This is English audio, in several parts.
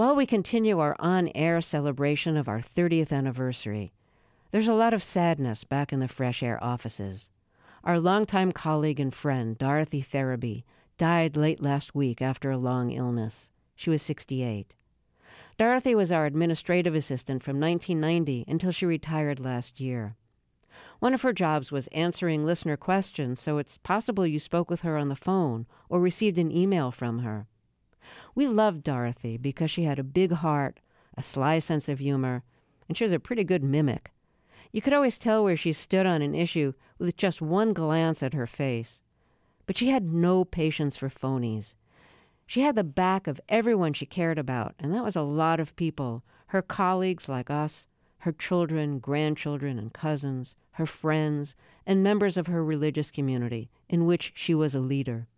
While we continue our on air celebration of our 30th anniversary, there's a lot of sadness back in the Fresh Air offices. Our longtime colleague and friend, Dorothy Ferebee, died late last week after a long illness. She was 68. Dorothy was our administrative assistant from 1990 until she retired last year. One of her jobs was answering listener questions, so it's possible you spoke with her on the phone or received an email from her. We loved Dorothy because she had a big heart, a sly sense of humor, and she was a pretty good mimic. You could always tell where she stood on an issue with just one glance at her face. But she had no patience for phonies. She had the back of everyone she cared about, and that was a lot of people her colleagues like us, her children, grandchildren, and cousins, her friends, and members of her religious community, in which she was a leader.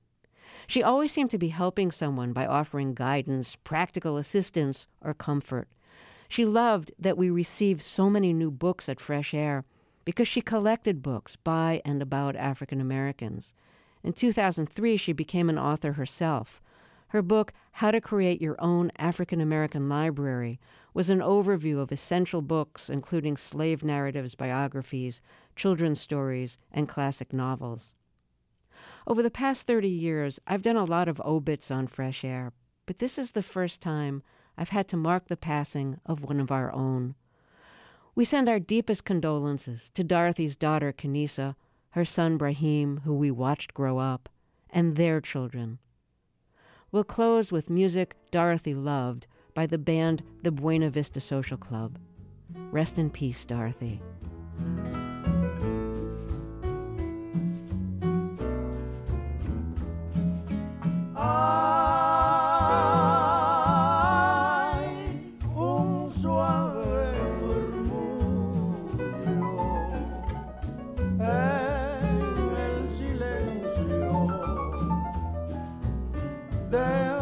She always seemed to be helping someone by offering guidance, practical assistance, or comfort. She loved that we received so many new books at Fresh Air because she collected books by and about African Americans. In 2003, she became an author herself. Her book, How to Create Your Own African American Library, was an overview of essential books, including slave narratives, biographies, children's stories, and classic novels. Over the past 30 years, I've done a lot of obits on Fresh Air, but this is the first time I've had to mark the passing of one of our own. We send our deepest condolences to Dorothy's daughter, Kanisa, her son, Brahim, who we watched grow up, and their children. We'll close with music Dorothy loved by the band the Buena Vista Social Club. Rest in peace, Dorothy. en silencio de